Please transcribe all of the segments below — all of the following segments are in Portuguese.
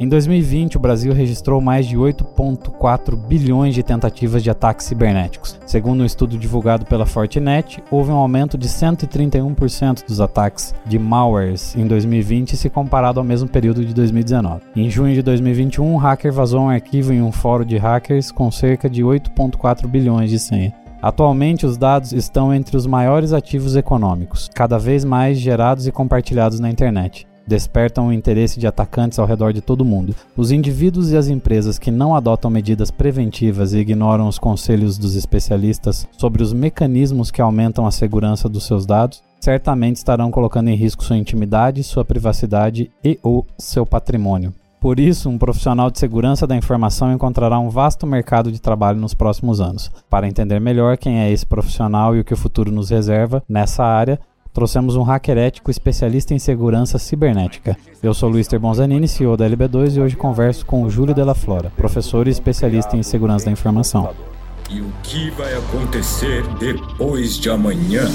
Em 2020, o Brasil registrou mais de 8,4 bilhões de tentativas de ataques cibernéticos. Segundo um estudo divulgado pela Fortinet, houve um aumento de 131% dos ataques de malwares em 2020 se comparado ao mesmo período de 2019. Em junho de 2021, um hacker vazou um arquivo em um fórum de hackers com cerca de 8,4 bilhões de senha. Atualmente, os dados estão entre os maiores ativos econômicos, cada vez mais gerados e compartilhados na internet. Despertam o interesse de atacantes ao redor de todo mundo. Os indivíduos e as empresas que não adotam medidas preventivas e ignoram os conselhos dos especialistas sobre os mecanismos que aumentam a segurança dos seus dados certamente estarão colocando em risco sua intimidade, sua privacidade e ou seu patrimônio. Por isso, um profissional de segurança da informação encontrará um vasto mercado de trabalho nos próximos anos. Para entender melhor quem é esse profissional e o que o futuro nos reserva nessa área, trouxemos um hacker ético especialista em segurança cibernética. Eu sou Luiz Terbonzanini, CEO da LB2 e hoje converso com o Júlio Della Flora, professor e especialista em segurança da informação. E o que vai acontecer depois de amanhã?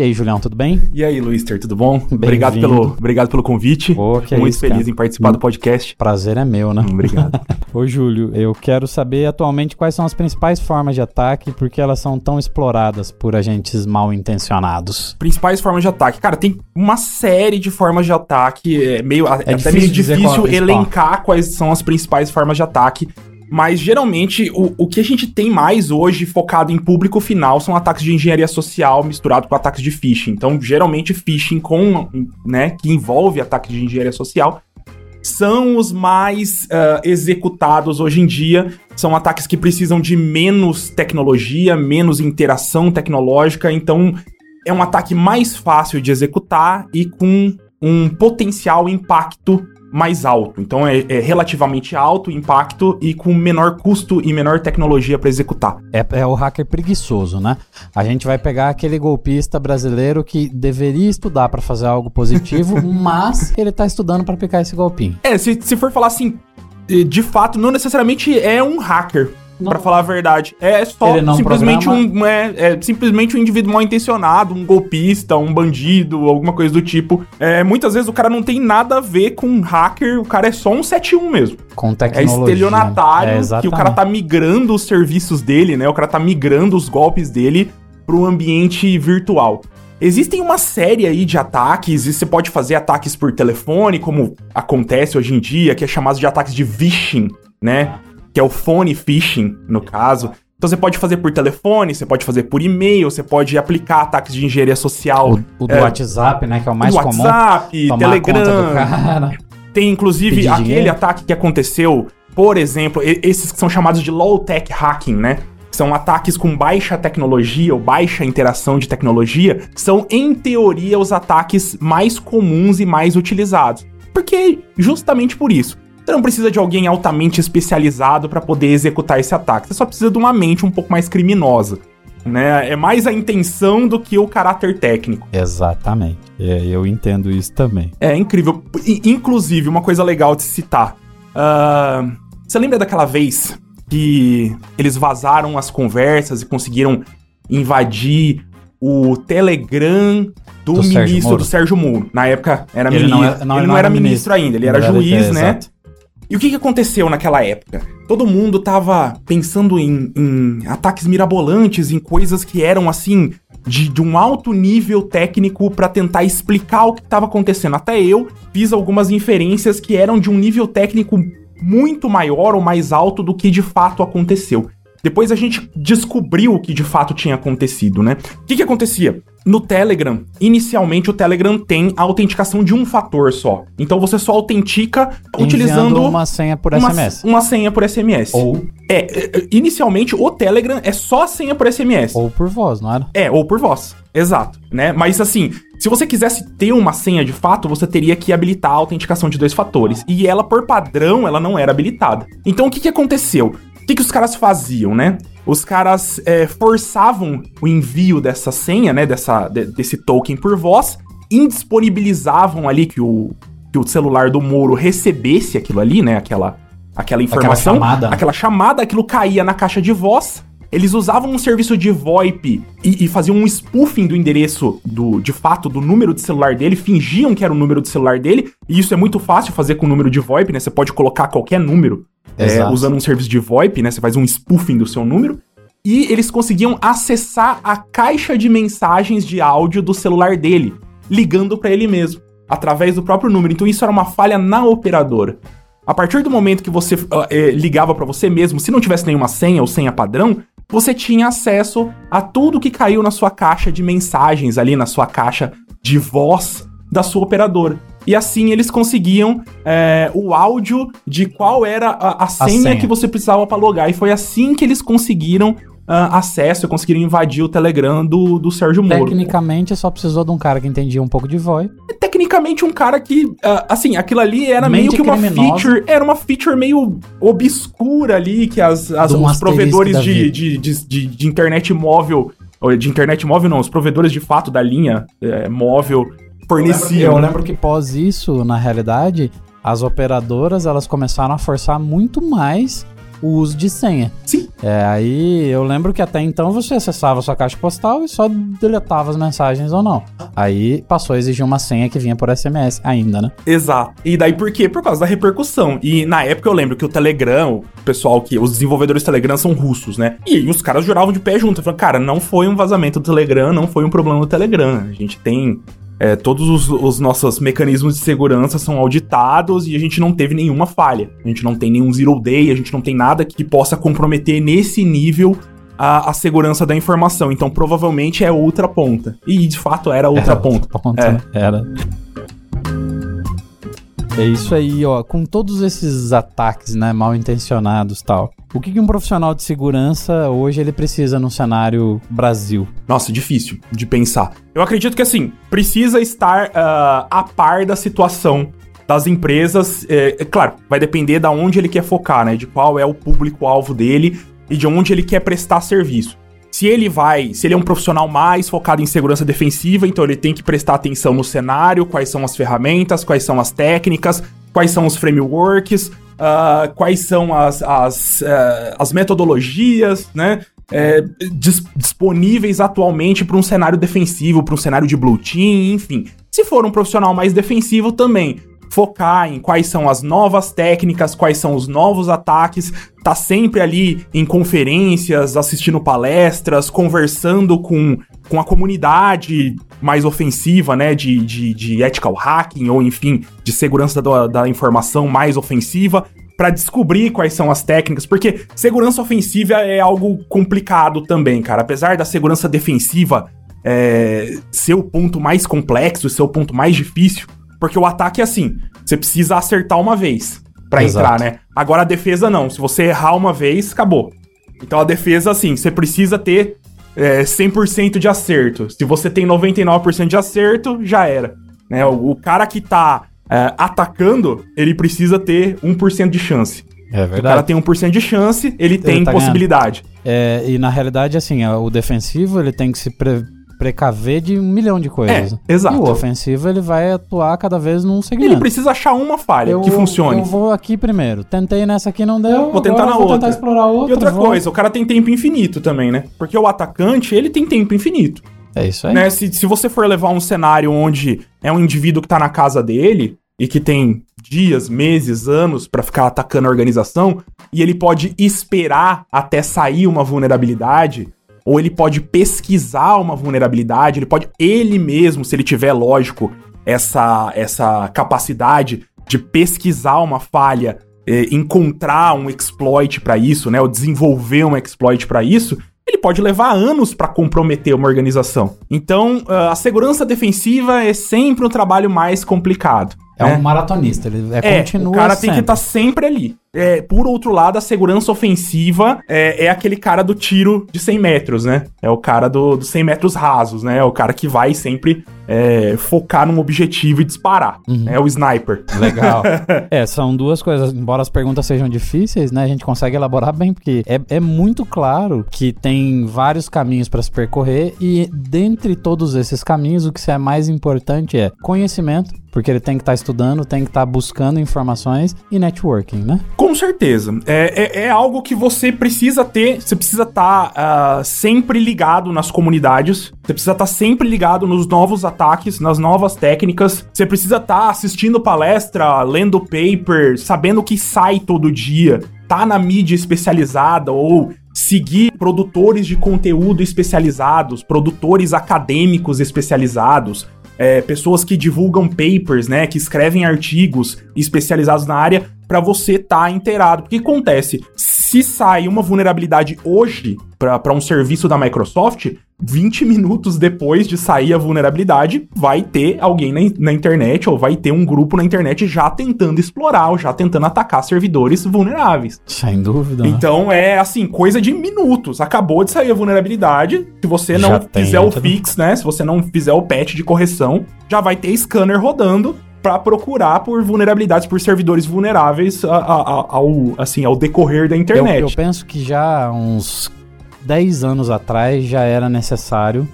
E aí, Julião, tudo bem? E aí, Luister, tudo bom? Obrigado pelo, obrigado pelo convite. Muito é isso, feliz cara. em participar do podcast. Prazer é meu, né? Obrigado. Ô, Júlio, eu quero saber atualmente quais são as principais formas de ataque e por que elas são tão exploradas por agentes mal intencionados. Principais formas de ataque. Cara, tem uma série de formas de ataque. É meio, é até difícil meio dizer qual é difícil elencar quais são as principais formas de ataque. Mas geralmente o, o que a gente tem mais hoje focado em público final são ataques de engenharia social misturado com ataques de phishing. Então, geralmente phishing com, né, que envolve ataque de engenharia social são os mais ah, executados hoje em dia. São ataques que precisam de menos tecnologia, menos interação tecnológica. Então, é um ataque mais fácil de executar e com um potencial impacto mais alto. Então, é, é relativamente alto o impacto e com menor custo e menor tecnologia para executar. É, é o hacker preguiçoso, né? A gente vai pegar aquele golpista brasileiro que deveria estudar para fazer algo positivo, mas ele tá estudando para aplicar esse golpinho. É, se, se for falar assim, de fato, não necessariamente é um hacker. Pra falar a verdade. É só Ele não simplesmente programa. um. É, é simplesmente um indivíduo mal intencionado, um golpista, um bandido, alguma coisa do tipo. É, muitas vezes o cara não tem nada a ver com um hacker, o cara é só um 71 mesmo. Com É tecnologia. estelionatário, É, que o cara tá migrando os serviços dele, né? O cara tá migrando os golpes dele pro ambiente virtual. Existem uma série aí de ataques, e você pode fazer ataques por telefone, como acontece hoje em dia, que é chamado de ataques de phishing, né? Que é o phone phishing, no caso. Então você pode fazer por telefone, você pode fazer por e-mail, você pode aplicar ataques de engenharia social. O, o do É. WhatsApp, né? Que é o mais comum. WhatsApp, Telegram, cara. tem inclusive Pedir aquele dinheiro. ataque que aconteceu, por exemplo, esses que são chamados de low-tech hacking, né? São ataques com baixa tecnologia ou baixa interação de tecnologia, são, em teoria, os ataques mais comuns e mais utilizados. Porque, justamente por isso, você não precisa de alguém altamente especializado para poder executar esse ataque. Você só precisa de uma mente um pouco mais criminosa. Né? É mais a intenção do que o caráter técnico. Exatamente. É, eu entendo isso também. É incrível. I- Inclusive, uma coisa legal de citar. Ah, você lembra daquela vez que eles vazaram as conversas e conseguiram invadir o Telegram do, Do Sérgio ministro Moro. do Sérgio Moro? Na época era Ele ministro. não era- não, ele não era ministro ainda, ele era Não era- juiz, é, né? exato. E o que, aconteceu naquela época? Todo mundo tava pensando em, em ataques mirabolantes, em coisas que eram assim, de, de um alto nível técnico pra tentar explicar o que tava acontecendo. Até eu fiz algumas inferências que eram de um nível técnico muito maior ou mais alto do que de fato aconteceu. Depois a gente descobriu o que de fato tinha acontecido, né? O que, que acontecia? No Telegram, inicialmente o Telegram tem a autenticação de um fator só. Então você só autentica utilizando Enviando uma senha por uma, SMS. uma senha por SMS. Ou, É, é, inicialmente o Telegram é só a senha por SMS. ou por voz, não era? É, ou por voz. Exato, né? Mas assim, se você quisesse ter uma senha de fato, você teria que habilitar a autenticação de dois fatores. E ela, por padrão, ela não era habilitada. Então o que, que aconteceu? O que, que os caras faziam, né? Os caras é, forçavam o envio dessa senha, né? Dessa, de- desse token por voz, indisponibilizavam ali que o, que o celular do Moro recebesse aquilo ali, né? Aquela, aquela informação. chamada, né? Aquela chamada, aquilo caía na caixa de voz eles usavam um serviço de VoIP e, e faziam um spoofing do endereço do, de fato, do número de celular dele, fingiam que era o número de celular dele, e isso é muito fácil fazer com o número de VoIP, né? Você pode colocar qualquer número é, usando um serviço de VoIP, né? Você faz um spoofing do seu número. E eles conseguiam acessar a caixa de mensagens de áudio do celular dele, ligando para ele mesmo, através do próprio número. Então isso era uma falha na operadora. A partir do momento que você uh, eh, ligava para você mesmo, se não tivesse nenhuma senha ou senha padrão, você tinha acesso a tudo que caiu na sua caixa de mensagens ali, na sua caixa de voz da sua operadora. E assim eles conseguiam é, o áudio de qual era a, a, senha, a senha, que você precisava para logar. E foi assim que eles conseguiram uh, acesso e conseguiram invadir o Telegram do, do Sérgio Moro. Tecnicamente, só precisou de um cara que entendia um pouco de voz. Tecnicamente, um cara que, uh, assim, aquilo ali era Mente meio que uma criminosa. feature, era uma feature meio obscura ali, que as, as os provedores de, de, de, de, de internet móvel, de internet móvel não, os provedores de fato da linha é, móvel forneciam. Eu lembro, eu lembro que pós isso, na realidade, as operadoras elas começaram a forçar muito mais o uso de senha. Sim. É, aí eu lembro que até então você acessava sua caixa postal e só deletava as mensagens ou não. Aí passou a exigir uma senha que vinha por SMS ainda, né? Exato. E daí por quê? Por causa da repercussão. E na época eu lembro que o Telegram, o pessoal que. Os desenvolvedores do Telegram são russos, né? E os caras juravam de pé junto. Falando, cara, não foi um vazamento do Telegram, não foi um problema do Telegram. A gente tem é, todos os, os, nossos mecanismos de segurança são auditados e a gente não teve nenhuma falha. A gente não tem nenhum zero day, a gente não tem nada que possa comprometer nesse nível a, a segurança da informação. Então provavelmente é outra ponta. E de fato era outra era ponta. Outra ponta é. Era. É isso aí, ó. Com todos esses ataques, né, mal intencionados, tal. O que, que um profissional de segurança hoje ele precisa no cenário Brasil? Nossa, difícil de pensar. Eu acredito que assim precisa estar uh, a par da situação das empresas. É, é, claro, vai depender da onde ele quer focar, né? De qual é o público-alvo dele e de onde ele quer prestar serviço. Se ele vai, se ele é um profissional mais focado em segurança defensiva, então ele tem que prestar atenção no cenário, quais são as ferramentas, quais são as técnicas, quais são os frameworks, uh, quais são as, as, uh, as metodologias, né? É, dis disponíveis atualmente para um cenário defensivo, para um cenário de blue team, enfim. Se for um profissional mais defensivo também, focar em quais são as novas técnicas, quais são os novos ataques, tá sempre ali em conferências, assistindo palestras, conversando com, com a comunidade mais ofensiva, né, de, de, de ethical hacking, ou enfim, de segurança da, da informação mais ofensiva, para descobrir quais são as técnicas, porque segurança ofensiva é algo complicado também, cara. Apesar da segurança defensiva é, ser o ponto mais complexo, ser o ponto mais difícil, porque o ataque é assim, você precisa acertar uma vez para entrar, né? Agora a defesa não, se você errar uma vez, acabou. Então a defesa, assim, você precisa ter é, 100% de acerto. Se você tem 99% de acerto, já era. Né? O, o cara que tá é, atacando, ele precisa ter 1% de chance. É verdade. O cara tem 1% de chance, ele, ele tem tá possibilidade. É, e na realidade, assim, o defensivo ele tem que se pre precaver de um milhão de coisas. É, exato. E o ofensivo, ele vai atuar cada vez num segmento. Ele precisa achar uma falha eu, que funcione. Eu vou aqui primeiro. Tentei nessa aqui, não deu. Vou tentar na vou outra. tentar explorar outra. E outra vou... coisa, o cara tem tempo infinito também, né? Porque o atacante, ele tem tempo infinito. É isso aí. Né? Se, se você for levar um cenário onde é um indivíduo que tá na casa dele e que tem dias, meses, anos para ficar atacando a organização, e ele pode esperar até sair uma vulnerabilidade, ou ele pode pesquisar uma vulnerabilidade, ele pode ele mesmo, se ele tiver, lógico, essa, essa capacidade de pesquisar uma falha, é, encontrar um exploit para isso, né, ou desenvolver um exploit para isso, ele pode levar anos para comprometer uma organização. Então, a segurança defensiva é sempre um trabalho mais complicado. É, um maratonista, ele é, é continua O cara sempre. tem que estar tá sempre ali. É, por outro lado, a segurança ofensiva é, é, aquele cara do tiro de 100 metros, né? É o cara dos do 100 metros rasos, né? É o cara que vai sempre é, focar num objetivo e disparar. Uhum. É o sniper. Legal. é, são duas coisas. Embora as perguntas sejam difíceis, né? A gente consegue elaborar bem, porque é, é muito claro que tem vários caminhos para se percorrer e dentre todos esses caminhos, o que é mais importante é conhecimento, porque ele tem que estar tá estudando tem que estar tá buscando informações e networking, né? Com certeza. É, é, é algo que você precisa ter, você precisa estar tá, uh, sempre ligado nas comunidades, você precisa estar tá sempre ligado nos novos ataques, nas novas técnicas, você precisa estar tá assistindo palestra, lendo paper, sabendo o que sai todo dia, tá na mídia especializada ou seguir produtores de conteúdo especializados, produtores acadêmicos especializados, é, pessoas que divulgam papers, né, que escrevem artigos especializados na área, para você estar tá inteirado. Porque acontece, se sai uma vulnerabilidade hoje para um serviço da Microsoft, 20 minutos depois de sair a vulnerabilidade, vai ter alguém na, na, internet ou vai ter um grupo na internet já tentando explorar ou já tentando atacar servidores vulneráveis. Sem dúvida. Né? Então é assim, coisa de minutos. Acabou de sair a vulnerabilidade. Se você não já fizer o fix, né? Se você não fizer o patch de correção, já vai ter scanner rodando para procurar por vulnerabilidades, por servidores vulneráveis a, a, a, ao, assim, ao decorrer da internet. Eu, eu penso que já uns 10 anos atrás já era necessário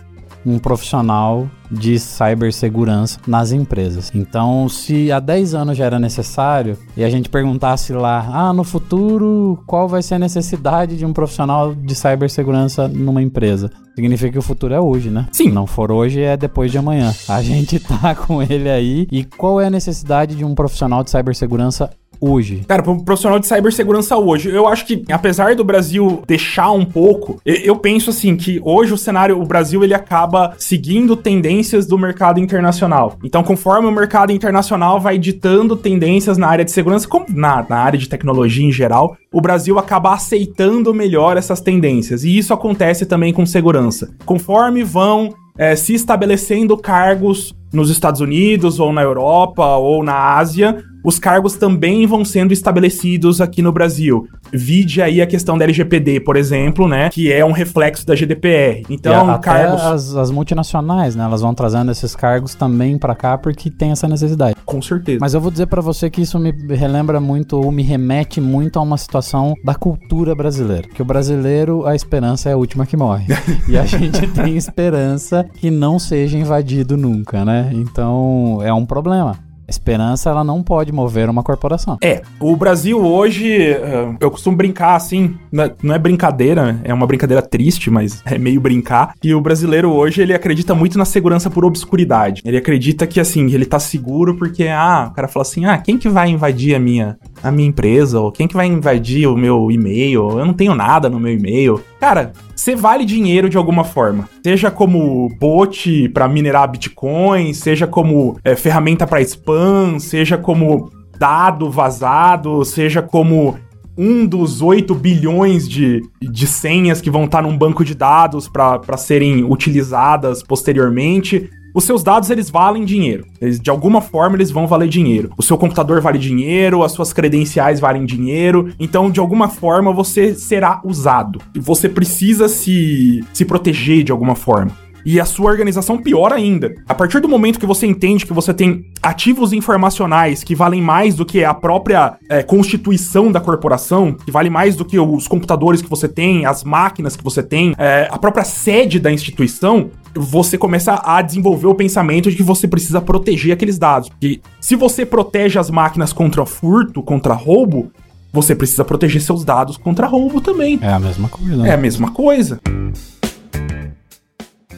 um profissional de cibersegurança nas empresas. Então, se há 10 anos já era necessário e a gente perguntasse lá, ah, no futuro, qual vai ser a necessidade de um profissional de cibersegurança numa empresa? Significa que o futuro é hoje, né? Sim. Se não for hoje, é depois de amanhã. A gente tá com ele aí. E qual é a necessidade de um profissional de cibersegurança hoje? Cara, para um profissional de cibersegurança hoje, eu acho que, apesar do Brasil deixar um pouco, eu penso assim que hoje o cenário, o Brasil, ele acaba seguindo tendências do mercado internacional. Então, conforme o mercado internacional vai ditando tendências na área de segurança, como na, na área de tecnologia em geral, o Brasil acaba aceitando melhor essas tendências. E isso acontece também com segurança. Conforme vão é, se estabelecendo cargos nos Estados Unidos, ou na Europa, ou na Ásia, os cargos também vão sendo estabelecidos aqui no Brasil. Vide aí a questão da LGPD, por exemplo, né? Que é um reflexo da GDPR. Então, até cargos. As, as, multinacionais, né? Elas vão trazendo esses cargos também para cá porque tem essa necessidade. Com certeza. Mas eu vou dizer para você que isso me relembra muito ou me remete muito a uma situação da cultura brasileira. Que o brasileiro, a esperança é a última que morre. e a gente tem esperança que não seja invadido nunca, né? Então é um problema esperança ela não pode mover uma corporação. É, o Brasil hoje, eh, eu costumo brincar assim, é, não é brincadeira, é uma brincadeira triste, mas é meio brincar, que o brasileiro hoje ele acredita muito na segurança por obscuridade. Ele acredita que assim, ele tá seguro porque ah, o cara fala assim: "Ah, quem que vai invadir a minha a minha empresa, ou quem que vai invadir o meu e-mail, eu não tenho nada no meu e-mail. Cara, você vale dinheiro de alguma forma. Seja como bot para minerar Bitcoin, seja como é, ferramenta para spam, seja como dado vazado, seja como um dos 8 bilhões de, de senhas que vão estar num banco de dados para serem utilizadas posteriormente os seus dados eles valem dinheiro. Eles, de alguma forma eles vão valer dinheiro. O seu computador vale dinheiro, as suas credenciais valem dinheiro. Então, de alguma forma você será usado. Você precisa se se proteger de alguma forma e a sua organização pior ainda. A partir do momento que você entende que você tem ativos informacionais que valem mais do que a própria é, constituição da corporação, que vale mais do que os computadores que você tem, as máquinas que você tem, é, a própria sede da instituição, você começa a desenvolver o pensamento de que você precisa proteger aqueles dados. E se você protege as máquinas contra furto, contra roubo, você precisa proteger seus dados contra roubo também. É a mesma coisa. Né? É a mesma coisa.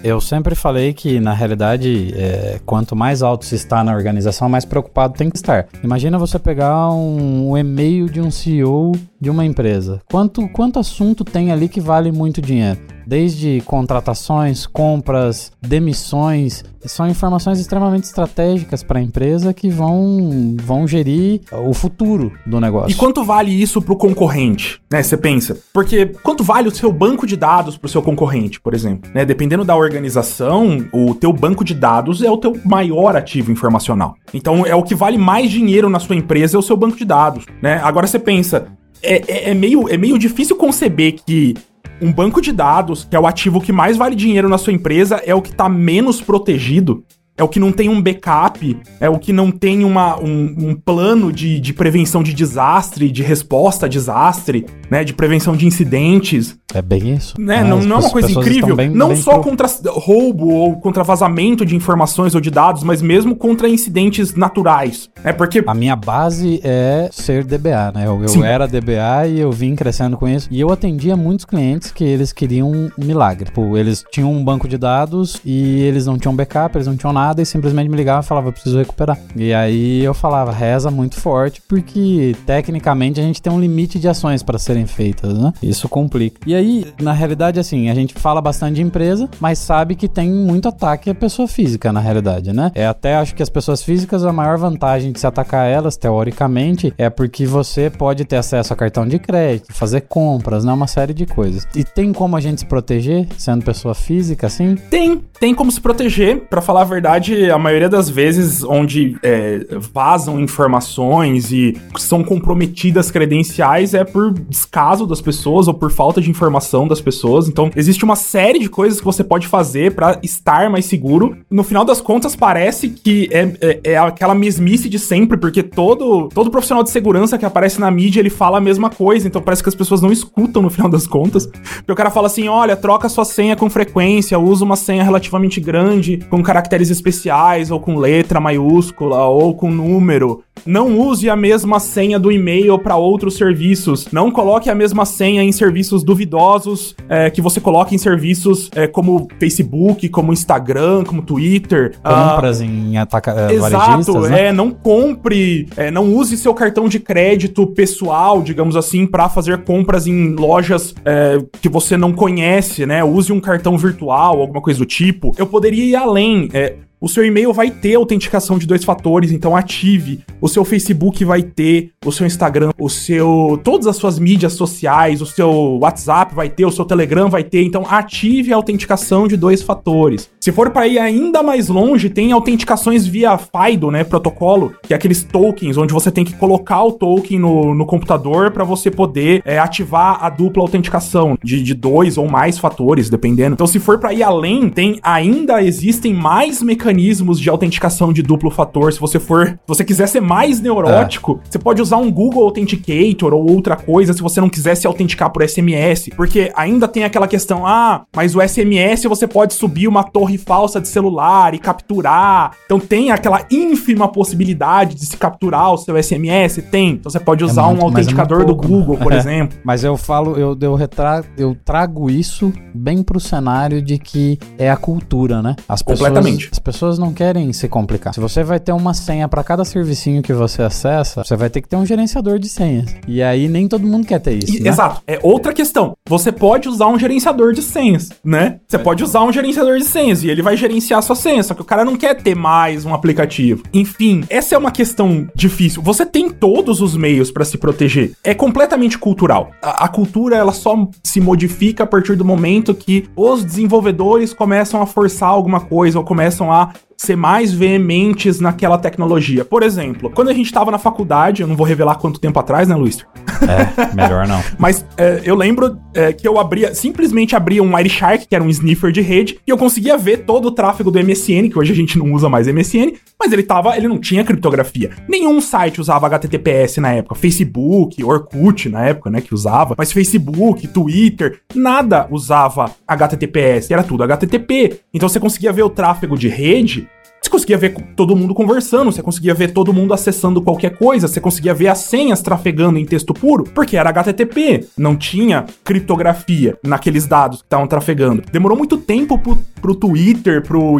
Eu sempre falei que, na realidade, é, quanto mais alto se está na organização, mais preocupado tem que estar. Imagina você pegar um, um e-mail de um CEO de uma empresa. Quanto, quanto assunto tem ali que vale muito dinheiro? desde contratações, compras, demissões, são informações extremamente estratégicas para a empresa que vão, vão gerir o futuro do negócio. E quanto vale isso para o concorrente? Né, você pensa? Porque quanto vale o seu banco de dados para o seu concorrente, por exemplo? Né, dependendo da organização, o teu banco de dados é o teu maior ativo informacional. Então é o que vale mais dinheiro na sua empresa é o seu banco de dados. Né? Agora você pensa, é, é, é, meio, é meio difícil conceber que um banco de dados, que é o ativo que mais vale dinheiro na sua empresa, é o que está menos protegido é o que não tem um backup, é o que não tem uma, um, um plano de, de prevenção de desastre, de resposta a desastre, né? De prevenção de incidentes. É bem isso. Né? não, não é uma coisa incrível. Bem, não bem só pro... contra roubo ou contra vazamento de informações ou de dados, mas mesmo contra incidentes naturais. É porque. A minha base é ser DBA, né? Eu, eu era DBA e eu vim crescendo com isso. E eu atendia muitos clientes que eles queriam um milagre. Tipo, eles tinham um banco de dados e eles não tinham backup, eles não tinham nada e simplesmente me ligavam e falavam, eu preciso recuperar. E aí eu falava, reza muito forte, porque tecnicamente a gente tem um limite de ações para serem feitas, né? Isso complica. E aí, na realidade, assim, a gente fala bastante de empresa, mas sabe que tem muito ataque à pessoa física, na realidade, né? É até acho que as pessoas físicas, a maior vantagem de se atacar elas, teoricamente, é porque você pode ter acesso a cartão de crédito, fazer compras, né? Uma série de coisas. E tem como a gente se proteger sendo pessoa física, assim? Tem, tem como se proteger. Para falar a verdade, a maioria das vezes onde é, vazam informações e são comprometidas credenciais é por descaso das pessoas ou por falta de informação das pessoas. Então, existe uma série de coisas que você pode fazer para estar mais seguro. No final das contas, parece que é, é, é, aquela mesmice de sempre, porque todo, todo profissional de segurança que aparece na mídia, ele fala a mesma coisa. Então, parece que as pessoas não escutam no final das contas. Porque o cara fala assim, olha, troca sua senha com frequência, usa uma senha relativamente grande, com caracteres especiais, ou com letra maiúscula, ou com número. Não use a mesma senha do e-mail para outros serviços. Não coloque a mesma senha em serviços duvidosos é, que você coloca em serviços é, como Facebook, como Instagram, como Twitter. Compras ah, em ataca é, Exato, né? é. Não compre, é, não use seu cartão de crédito pessoal, digamos assim, para fazer compras em lojas é, que você não conhece, né? Use um cartão virtual, alguma coisa do tipo. Eu poderia ir além. É, o seu e-mail vai ter autenticação de dois fatores, então ative. O seu Facebook vai ter, o seu Instagram, o seu todas as suas mídias sociais, o seu WhatsApp vai ter, o seu Telegram vai ter, então ative a autenticação de dois fatores. Se for para ir ainda mais longe, tem autenticações via FIDO, né, protocolo, que é aqueles tokens onde você tem que colocar o token no, no computador para você poder é, ativar a dupla autenticação de, de dois ou mais fatores, dependendo. Então, se for para ir além, tem ainda existem mais mecanismos de autenticação de duplo fator. Se você for, se você quiser ser mais neurótico, é. você pode usar um Google Authenticator ou outra coisa se você não quiser se autenticar por SMS, porque ainda tem aquela questão, ah, mas o SMS você pode subir uma torre falsa de celular e capturar. Então tem aquela ínfima possibilidade de se capturar o seu SMS, tem. Então você pode é usar é muito, um autenticador é pouco, do Google, né? por exemplo. Mas eu falo, eu, eu, retra, eu trago isso bem pro cenário de que é a cultura, né? As Completamente. as pessoas pessoas não querem se complicar. Se você vai ter uma senha para cada servicinho que você acessa, você vai ter que ter um gerenciador de senhas. E aí nem todo mundo quer ter isso. E, né? Exato. É outra questão. Você pode usar um gerenciador de senhas, né? Você é. pode usar um gerenciador de senhas e ele vai gerenciar sua senha, só que o cara não quer ter mais um aplicativo. Enfim, essa é uma questão difícil. Você tem todos os meios para se proteger. É completamente cultural. A, a cultura ela só se modifica a partir do momento que os desenvolvedores começam a forçar alguma coisa ou começam a ser mais veementes naquela tecnologia. Por exemplo, quando a gente estava na faculdade, eu não vou revelar quanto tempo atrás, né, Luiz? É, melhor não. Mas é, eu lembro é, que eu abria, simplesmente abria um Wireshark, que era um sniffer de rede, e eu conseguia ver todo o tráfego do MSN, que hoje a gente não usa mais MSN, mas ele tava, ele não tinha criptografia. Nenhum site usava HTTPS na época. Facebook, Orkut na época, né, que usava, mas Facebook, Twitter, nada usava HTTPS, era tudo HTTP. Então você conseguia ver o tráfego de rede você conseguia ver todo mundo conversando, você conseguia ver todo mundo acessando qualquer coisa, você conseguia ver as senhas trafegando em texto puro, porque era HTTP, não tinha criptografia naqueles dados que estavam trafegando. Demorou muito tempo pro, pro Twitter, pro,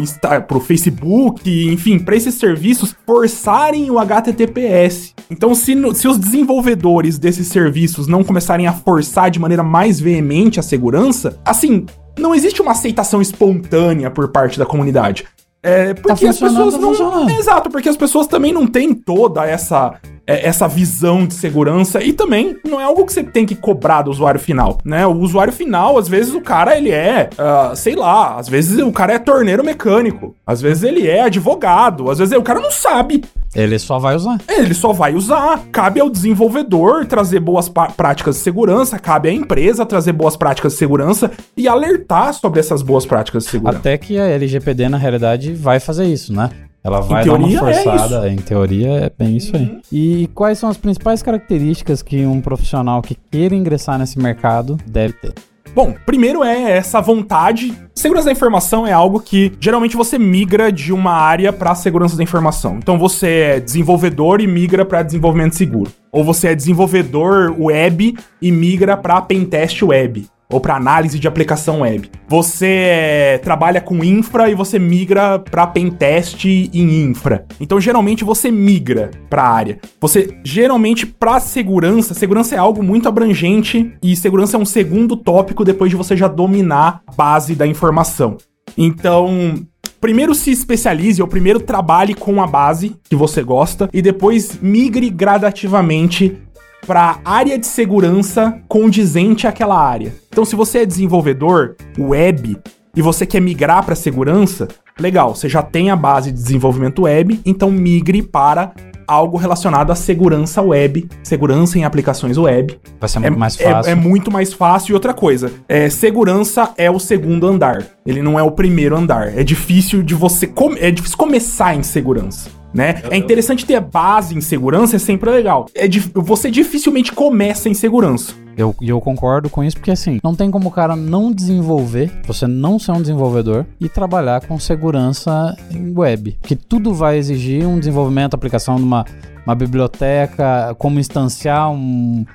pro Facebook, enfim, para esses serviços forçarem o HTTPS. Então, se, se os desenvolvedores desses serviços não começarem a forçar de maneira mais veemente a segurança, assim, não existe uma aceitação espontânea por parte da comunidade. É, porque tá as pessoas tá não. Exato, porque as pessoas também não têm toda essa é, essa visão de segurança e também não é algo que você tem que cobrar do usuário final, né? O usuário final, às vezes o cara ele é, uh, sei lá, às vezes o cara é torneiro mecânico, às vezes ele é advogado, às vezes o cara não sabe Ele só vai usar. Ele só vai usar. Cabe ao desenvolvedor trazer boas práticas de segurança, cabe à empresa trazer boas práticas de segurança e alertar sobre essas boas práticas de segurança. Até que a LGPD, na realidade, vai fazer isso, né? Ela vai dar uma é forçada, é em teoria é bem isso aí. Uhum. E quais são as principais características que um profissional que queira ingressar nesse mercado deve ter? Bom, primeiro é essa vontade. Segurança da informação é algo que geralmente você migra de uma área para segurança da informação. Então você é desenvolvedor e migra para desenvolvimento seguro. Ou você é desenvolvedor web e migra para pentest web ou para análise de aplicação web. Você é, trabalha com infra e você migra para pentest em infra. Então geralmente você migra para a área. Você geralmente para segurança, segurança é algo muito abrangente e segurança é um segundo tópico depois de você já dominar a base da informação. Então, primeiro se especialize, ou primeiro trabalhe com a base que você gosta e depois migre gradativamente para área de segurança condizente àquela área. Então, se você é desenvolvedor web e você quer migrar para segurança, legal, você já tem a base de desenvolvimento web, então migre para algo relacionado à segurança web, segurança em aplicações web. Vai ser muito é, mais fácil. É, é, muito mais fácil. E outra coisa, é, segurança é o segundo andar. Ele não é o primeiro andar. É difícil de você. é difícil começar em segurança né? É interessante ter base em segurança, é sempre legal. É você dificilmente começa em segurança. Eu, e eu concordo com isso, porque assim, não tem como o cara não desenvolver, você não ser um desenvolvedor e trabalhar com segurança em web. Que tudo vai exigir um desenvolvimento, aplicação de uma, uma biblioteca, como instanciar um,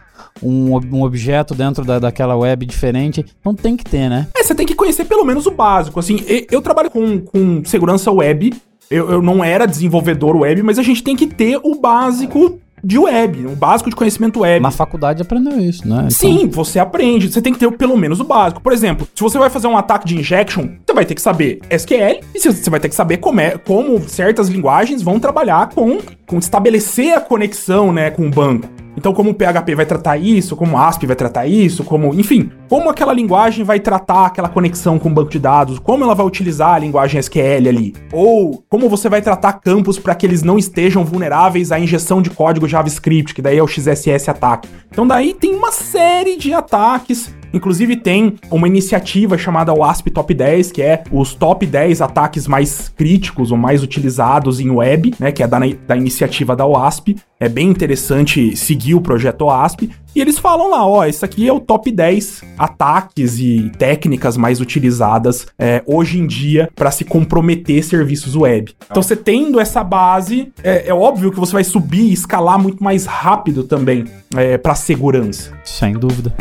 um, um, objeto dentro da, daquela web diferente. Então tem que ter, né? É, você tem que conhecer pelo menos o básico. Assim, eu trabalho com, com segurança web eu, eu não era desenvolvedor web, mas a gente tem que ter o básico de web, o básico de conhecimento web. Na faculdade aprendeu isso, né? Então... Sim, você aprende. Você tem que ter pelo menos o básico. Por exemplo, se você vai fazer um ataque de injection, você vai ter que saber SQL e você vai ter que saber como, é, como certas linguagens vão trabalhar com, com estabelecer a conexão, né, com o banco. Então, como o PHP vai tratar isso, como o ASP vai tratar isso, como, enfim, como aquela linguagem vai tratar aquela conexão com o banco de dados, como ela vai utilizar a linguagem SQL ali, ou como você vai tratar campos para que eles não estejam vulneráveis à injeção de código JavaScript, que daí é o XSS ataque. Então, daí tem uma série de ataques Inclusive tem uma iniciativa chamada WASP Top 10, que é os top 10 ataques mais críticos ou mais utilizados em web, né, que é da, da iniciativa da WASP. É bem interessante seguir o projeto WASP. E eles falam lá, ó, isso aqui é o top 10 ataques e técnicas mais utilizadas é, hoje em dia para se comprometer serviços web. Então, você tendo essa base, é, é, óbvio que você vai subir e escalar muito mais rápido também é, para segurança. Sem dúvida.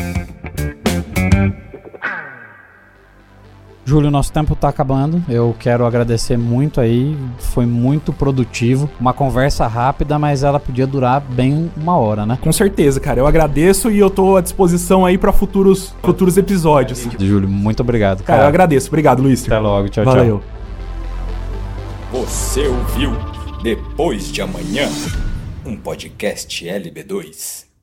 Júlio, nosso tempo está acabando. Eu quero agradecer muito aí. Foi muito produtivo. Uma conversa rápida, mas ela podia durar bem uma hora, né? Com certeza, cara. Eu agradeço e eu tô à disposição aí para futuros, futuros episódios. Júlio, muito obrigado. Cara, cara eu agradeço. Obrigado, Luiz. Até logo. Tchau, Valeu. tchau. Você ouviu Depois de Amanhã, um podcast LB2.